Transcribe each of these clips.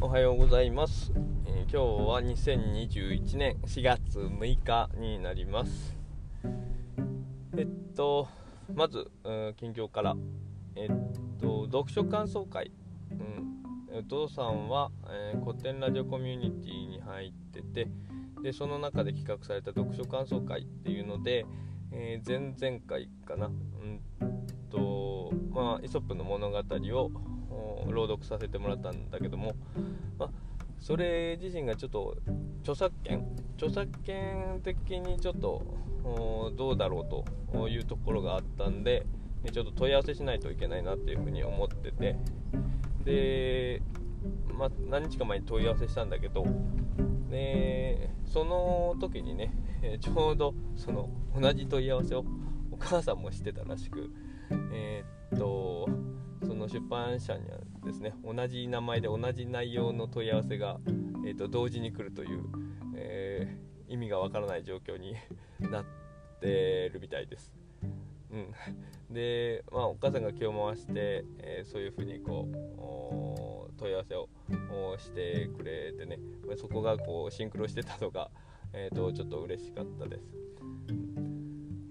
おはようございます、えー、今日は2021年4月6日になります。えっとまず、近況から。えっと読書感想会、うん、お父さんは、えー、古典ラジオコミュニティに入っててでその中で企画された読書感想会っていうので、え、前々回かな、うんとまあ、イソップの物語を朗読させてもらったんだけども、まあ、それ自身がちょっと著作権？著作権的にちょっとどうだろうというところがあったんでちょっと問い合わせしないといけないなっていうふうに思ってて。で、まあ、何日か前に問い合わせしたんだけどでその時にね ちょうどその同じ問い合わせをお母さんもしてたらしくえー、っとその出版社にはですね同じ名前で同じ内容の問い合わせが、えーと、同時に来るという、えー、意味がわからない状況に なってるみたいです。うん、で、まあ、お母さんが気を回して、えー、そういうふうにこう問い合わせをしてくれてねそこがこうシンクロしてたのが、えーと、ちょっと嬉しかったです。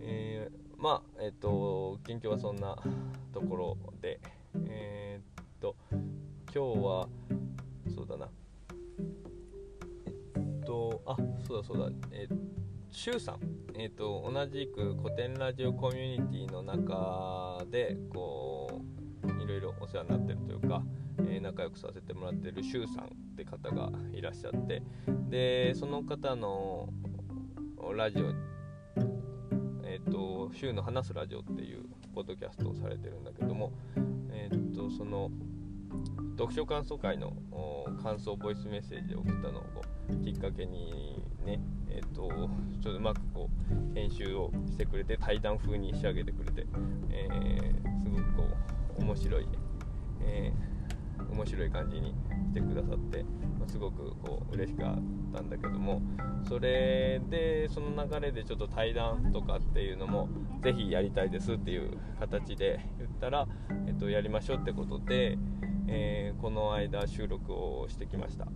えー、まあえっ、ー、と近況はそんなところで。えー、っと今日はそうだな。えっとあそうだそうだ。えー、シュウさん、えーと、同じく古典ラジオコミュニティの中でこういろいろお世話になってるというか、えー、仲良くさせてもらってるシュウさんって方がいらっしゃって。でその方のラジオえっ、と「週の話すラジオ」っていうポッドキャストをされてるんだけどもえっ、とその読書感想会の感想ボイスメッセージを送ったのをきっかけにねえっ、とちょっとうまくこう編集をしてくれて対談風に仕上げてくれて、えー、すごくこう面白い、えー、面白い感じにしてくださって、まあ、すごくこう嬉しかったんだけどもそれでその流れでちょっと対談とかっていうのもぜひやりたいですっていう形で言ったら、えっと、やりましょうってことで、えー、この間収録をしてきました。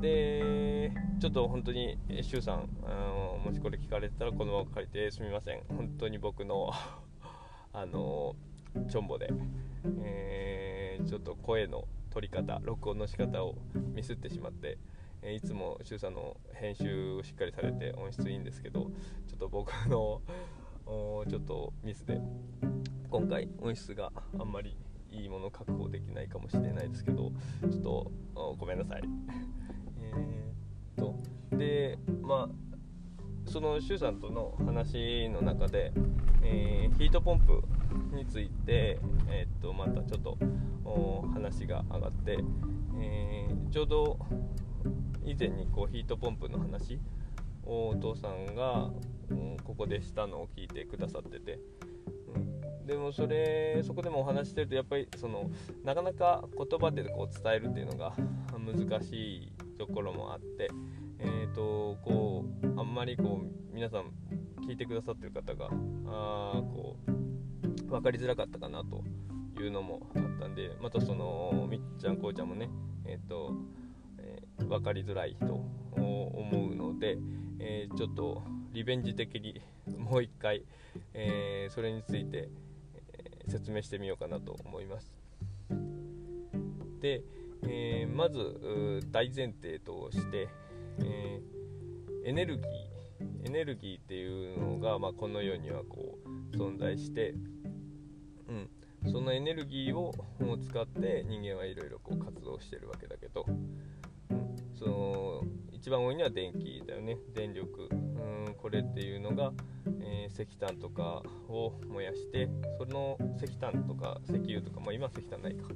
でちょっと本当に周さんもしこれ聞かれてたらこのまま借りてすみません。本当に僕のあのチョンボで、えー、ちょっと声の取り方録音の仕方をミスってしまって、えいつも周さんの編集をしっかりされて音質いいんですけどちょっと僕の ちょっとミスで今回音質があんまりいいもの確保できないかもしれないですけどちょっとごめんなさい。え、っとでまあその周さんとの話の中で、えー、ヒートポンプについて、え、っとまたちょっと話が上がって、えー、ちょうど以前にこうヒートポンプの話をお父さんが、ここでしたのを聞いてくださってて、うん、でもそれそこでもお話してるとやっぱりそのなかなか言葉でこう伝えるっていうのが難しいところもあって、えーとこうあんまりこう皆さん聞いてくださってる方があこう分かりづらかったかなというのもあったんでまたそのみっちゃんこうちゃんもねえっ、ー、と、えー、分かりづらいと思うので、えー、ちょっとリベンジ的にもう一回、えそれについて、え説明してみようかなと思います。で、えまず大前提として、えエネルギーエネルギーっていうのが、まあ、この世にはこう存在して、うん、そのエネルギーを使って人間はいろいろこう活動してるわけだけど、うん、その一番多いのは電気だよね。電力、うん、これっていうのが、えー、石炭とかを燃やしてその石炭とか石油とか、まあ、今石炭ないか。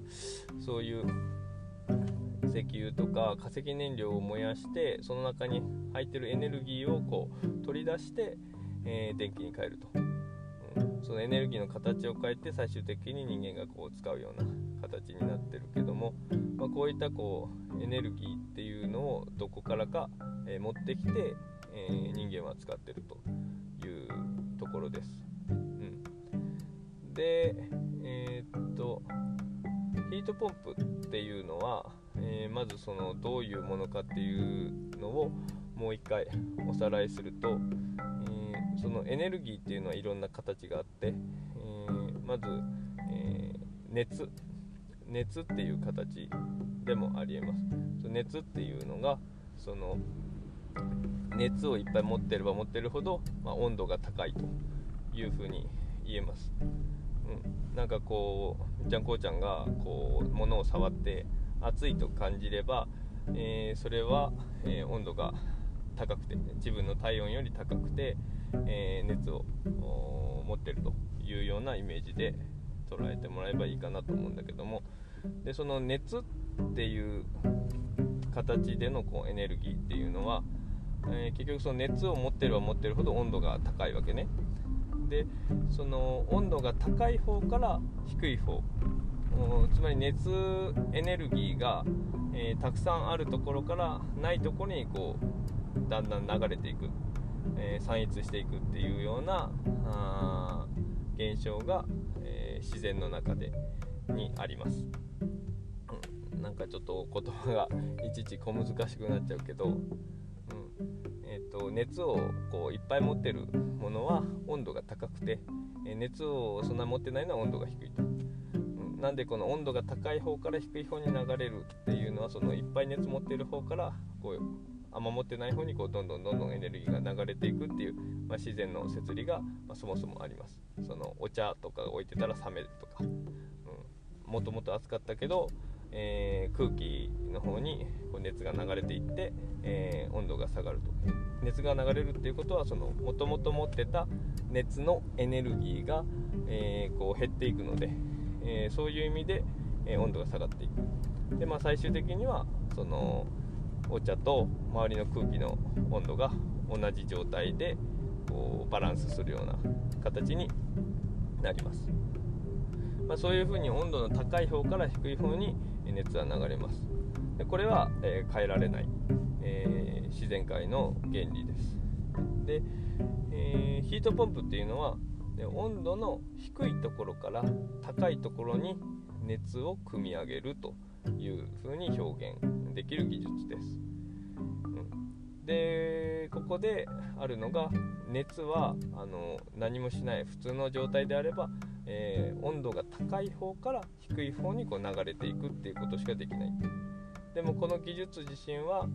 そういう石油とか化石燃料を燃やしてその中に入ってるエネルギーをこう取り出して、えー、電気に変えると。そのエネルギーの形を変えて最終的に人間がこう使うような形になってるけども、まあ、こういったこうエネルギーっていうのをどこからか、え、持ってきて、えー、人間は使ってるというところです。うん、で、えー、っとヒートポンプっていうのは、えー、まずそのどういうものかっていうのをもう一回おさらいすると、そのエネルギーっていうのはいろんな形があって、えー、まず、え熱。熱っていう形でもありえます。熱っていうのがその熱をいっぱい持ってれば持ってるほど、まあ、温度が高いというふうに言えます、うん、なんかこうちゃんこうちゃんがこう物を触って熱いと感じれば、えー、それは、えー、温度が高くて自分の体温より高くて、えー、熱を持ってるというようなイメージで捉えてもらえばいいかなと思うんだけども。でその熱っていう形でのこうエネルギーっていうのは、えー、結局その熱を持ってれば持ってるほど温度が高いわけね。でその温度が高い方から低い方。つまり熱エネルギーが、えー、たくさんあるところからないところにこうだんだん流れていく、えー、散逸していくっていうようなあ現象が、えー、自然の中でにあります、うん、なんかちょっと言葉が いちいち小難しくなっちゃうけど、うん。えーと、熱をこういっぱい持ってるものは温度が高くて、え熱をそんな持ってないのは温度が低いと。なんでこの温度が高い方から低い方に流れるっていうのはそのいっぱい熱持ってる方からこうあんま持ってない方にこうどんどんどんどんエネルギーが流れていくっていう、まあ、自然の摂理が、ま、そもそもあります。そのお茶とか置いてたら冷めるとか、うん、もともと暑かったけど、えー、空気の方にこう熱が流れていって、えー、温度が下がると。熱が流れるっていうことはもともと持ってた熱のエネルギーが、えー、こう減っていくのでえ、そういう意味で、え、温度が下がっていく。で、まあ、最終的にはそのお茶と周りの空気の温度が同じ状態でこうバランスするような形になります、まあ、そういうふうに温度の高い方から低い方に熱は流れます。でこれは、えー、変えられない、えー、自然界の原理です。で、えー、ヒートポンプっていうのはで温度の低いところから高いところに熱を汲み上げると。いう風に表現できる技術です。うん、でここであるのが熱はあの何もしない普通の状態であれば、えー、温度が高い方から低い方にこう流れていくっていうことしかできない。でもこの技術自身は、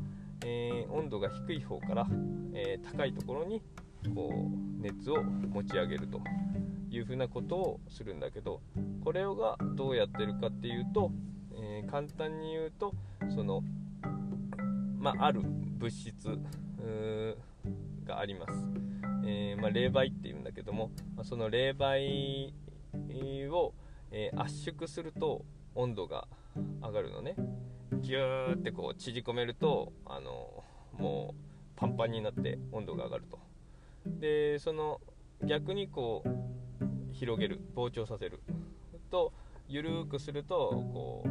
えー、温度が低い方から、えー、高いところにこう熱を持ち上げるというふうなことをするんだけどこれをがどうやってるかっていうと、簡単に言うとその、まあ、ある物質があります、えー、まあ、冷媒っていうんだけども、まあ、その冷媒を、えー、圧縮すると温度が上がるのね。ギューってこう縮こめるとあのもうパンパンになって温度が上がると。でその逆にこう広げる膨張させると緩くするとこう、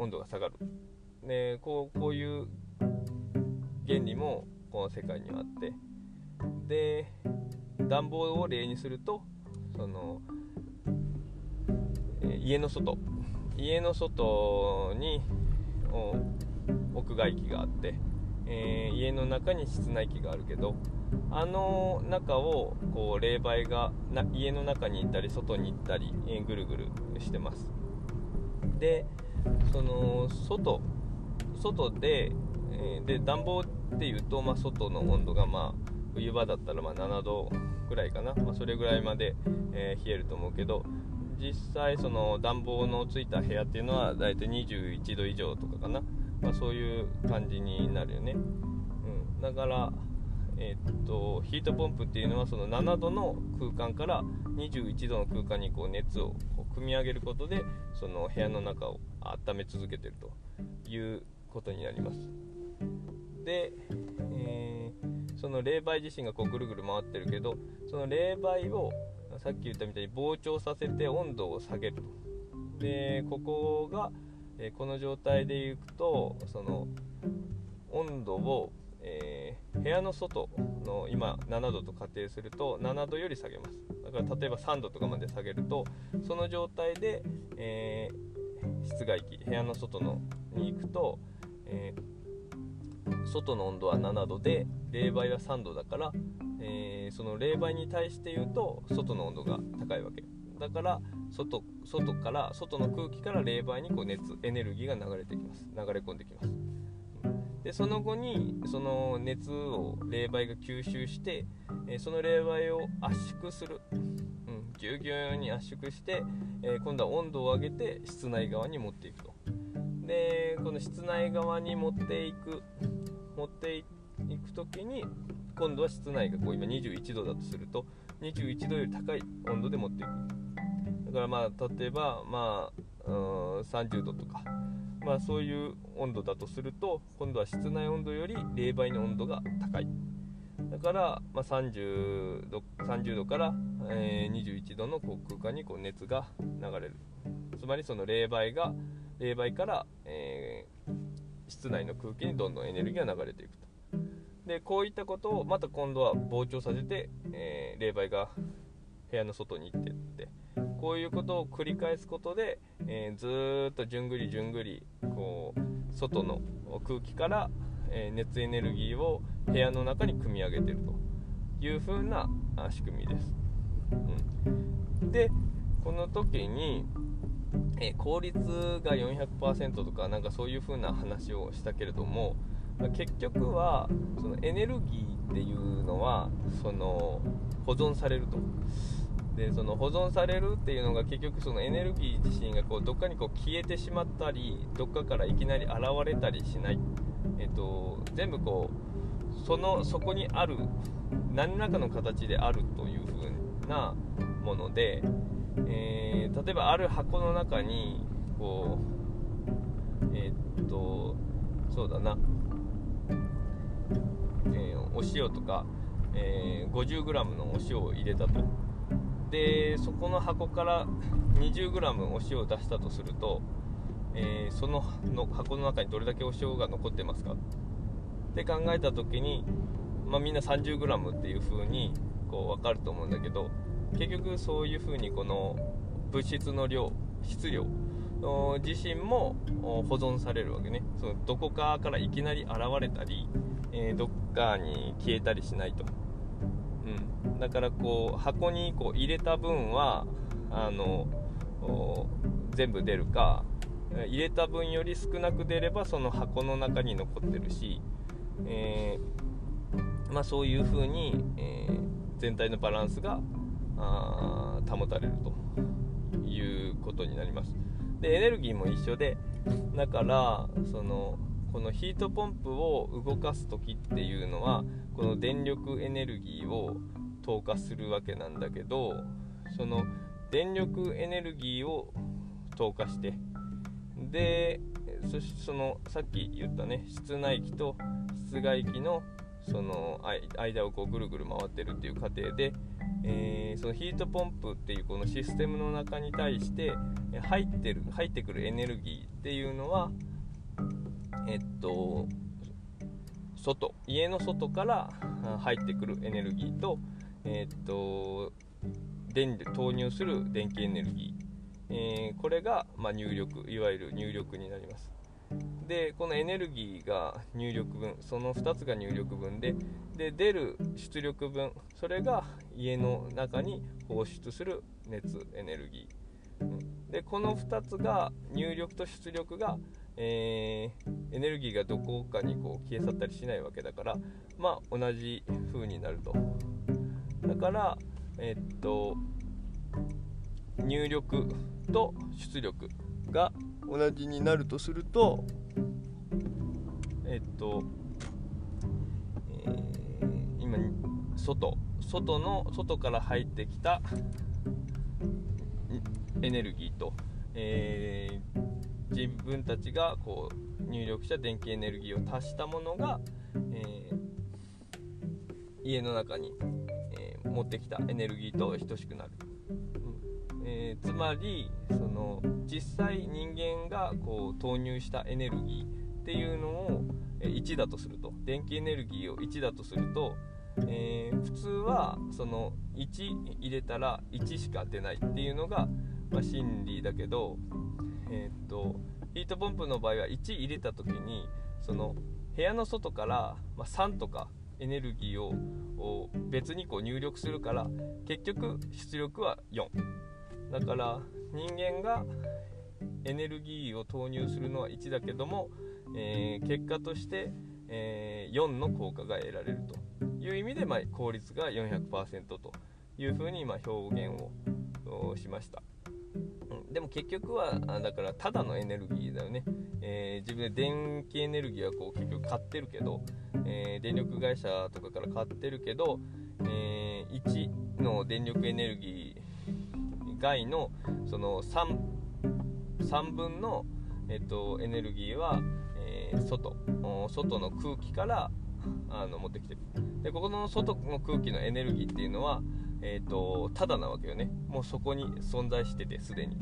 温度が下がる。でこうこういう原理もこの世界にはあって。で暖房を例にするとその、え、家の外。家の外に屋外機があって、えー、家の中に室内機があるけどあの中をこう冷媒がな家の中に行ったり外に行ったり、えー、ぐるぐるしてます。でその外外で,、え、で暖房っていうと、まあ、外の温度がまあ冬場だったらま7度ぐらいかな、まあ、それぐらいまで、えー、冷えると思うけど実際その暖房のついた部屋っていうのはだいたい21度以上とかかな、まあ、そういう感じになるよね、うん、だからえー、っとヒートポンプっていうのはその7度の空間から21度の空間にこう熱を組み上げることでその部屋の中を温め続けてるということになります。で、えー、その冷媒自身がこうぐるぐる回ってるけどその冷媒をさっき言ったみたいに膨張させて温度を下げると。でここが、えー、この状態でいくとその温度をえー、部屋の外の今7度と仮定すると7度より下げます。だから例えば3度とかまで下げるとその状態で、えー、室外機部屋の外のに行くと、えー、外の温度は7度で冷媒は3度だから、え、その冷媒に対して言うと外の温度が高いわけ。だから外外から外の空気から冷媒にこう熱エネルギーが流れてきます。流れ込んできます。でその後にその熱を冷媒が吸収して、えその冷媒を圧縮する、うん、ぎゅうぎゅうに圧縮して、え、今度は温度を上げて室内側に持っていくと。でこの室内側に持っていく持っていく時に今度は室内がこう今21度だとすると21度より高い温度で持っていく。だからまあ例えばまあ30度とか。まあそういう温度だとすると今度は室内温度より冷媒の温度が高い。だから、まあ、30, 度30度から、えー、21度のこう空間にこう熱が流れる。つまりその冷媒が冷媒から、えー、室内の空気にどんどんエネルギーが流れていくと。でこういったことをまた今度は膨張させて、えー、冷媒が部屋の外に行ってって。こういうことを繰り返すことで、えー、ずっとじゅんぐりじゅんぐりこう外の空気から、え、熱エネルギーを部屋の中に組み上げてるという風な仕組みです。うん、でこの時に、え、効率が400%とかなんかそういう風な話をしたけれども結局はそのエネルギーっていうのはその保存されると。でその保存されるっていうのが結局そのエネルギー自身がこうどっかにこう消えてしまったりどっかからいきなり現れたりしない、えっと、全部こうそのそこにある何らかの形であるという風なもので、えー、例えばある箱の中にこうえー、っとそうだな、えー、お塩とか、え 50g のお塩を入れたと。でそこの箱から 20g お塩を出したとすると、えー、そのの箱の中にどれだけお塩が残ってますか？って考えた時に、まあ、みんな 30g っていう風にこう分かると思うんだけど結局そういう風にこの物質の量質量自身も保存されるわけね。そのどこかからいきなり現れたり、えー、どっかに消えたりしないと。うん。だからこう箱にこう入れた分はあの全部出るか入れた分より少なく出ればその箱の中に残ってるし、えー、まあ、そういう風に、えー、全体のバランスが保たれるということになります。でエネルギーも一緒でだからそのこのヒートポンプを動かす時っていうのはこの電力エネルギーを投下するわけなんだけどその電力エネルギーを投下してでそしてそのさっき言ったね室内機と室外機のその間をこうぐるぐる回ってるっていう過程で、えー、そのヒートポンプっていうこのシステムの中に対して入ってる入ってくるエネルギーっていうのはえっと外家の外から入ってくるエネルギーとえー、っと電投入する電気エネルギー、えー、これが、まあ、入力いわゆる入力になります。でこのエネルギーが入力分その2つが入力分でで出る出力分それが家の中に放出する熱エネルギー、でこの2つが入力と出力が、えー、エネルギーがどこかにこう消え去ったりしないわけだからまあ同じ風になると。からえっと入力と出力が同じになるとするとえっと、えー、今外外の外から入ってきたエネルギーと、えー、自分たちがこう入力した電気エネルギーを足したものが、えー、家の中に持ってきたエネルギーと等しくなる、うん。えー、つまりその実際人間がこう投入したエネルギーっていうのを1だとすると。電気エネルギーを1だとすると、えー、普通はその1入れたら1しか出ないっていうのが、まあ、真理だけど、えー、っとヒートポンプの場合は1入れた時にその部屋の外から、まあ、3とかエネルギーを別にこう入力するから結局出力は4だから人間がエネルギーを投入するのは1だけども、えー、結果として、えー、4の効果が得られるという意味で、まあ、効率が400%というふうにま表現をしました。でも結局はだからただのエネルギーだよね、えー、自分で電気エネルギーはこう結局買ってるけど、えー、電力会社とかから買ってるけど、えー、1の電力エネルギー外のその 3, 3分の、えーと、エネルギーは、え外。外の空気からあの持ってきてる。でここの外の空気のエネルギーっていうのはえーと、ただなわけよね。もうそこに存在しててすでに。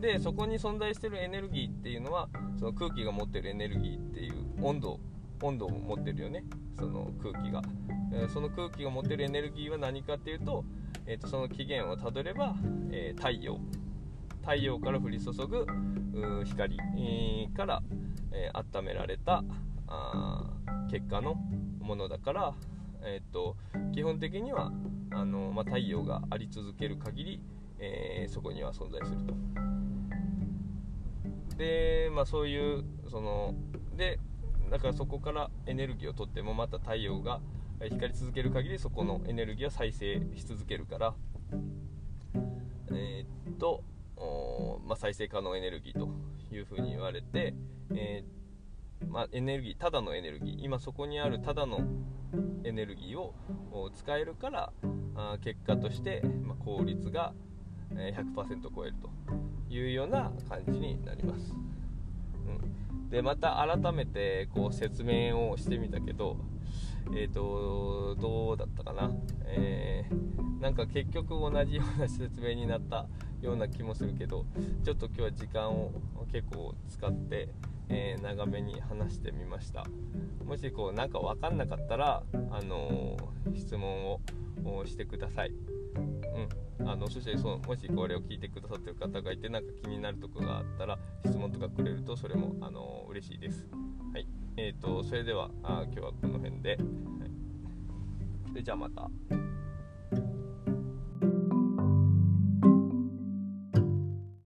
でそこに存在してるエネルギーっていうのはその空気が持ってるエネルギーっていう温度温度を持ってるよね。その空気が、えー、その空気が持ってるエネルギーは何かっていうと,、えーと、その起源をたどれば、えー、太陽。太陽から降り注ぐ光、えー、から、え温められたあ結果のものだから、えーと基本的にはあの、まあ、太陽があり続ける限り、えー、そこには存在すると。で、まあ、そういうそのでだからそこからエネルギーを取ってもまた太陽が光り続ける限りそこのエネルギーは再生し続けるから。えー、っと、まあ、再生可能エネルギーというふうに言われて、えー、まあ、エネルギーただのエネルギー今そこにあるただのエネルギーを使えるからあ結果として、まあ、効率が100%超えるというような感じになります、うん、でまた改めてこう説明をしてみたけどえーと、どうだったかな、えー、なんか結局同じような説明になったような気もするけどちょっと今日は時間を結構使ってえー、長めに話してみました。もしこうなんか分かんなかったら、あのー、質問をしてください、うん、あのそしてそのもしこれを聞いてくださってる方がいてなんか気になるとこがあったら質問とかくれるとそれも、あのー、嬉しいです。はい。えーと、それではあ今日はこの辺で、はい、でじゃあまた。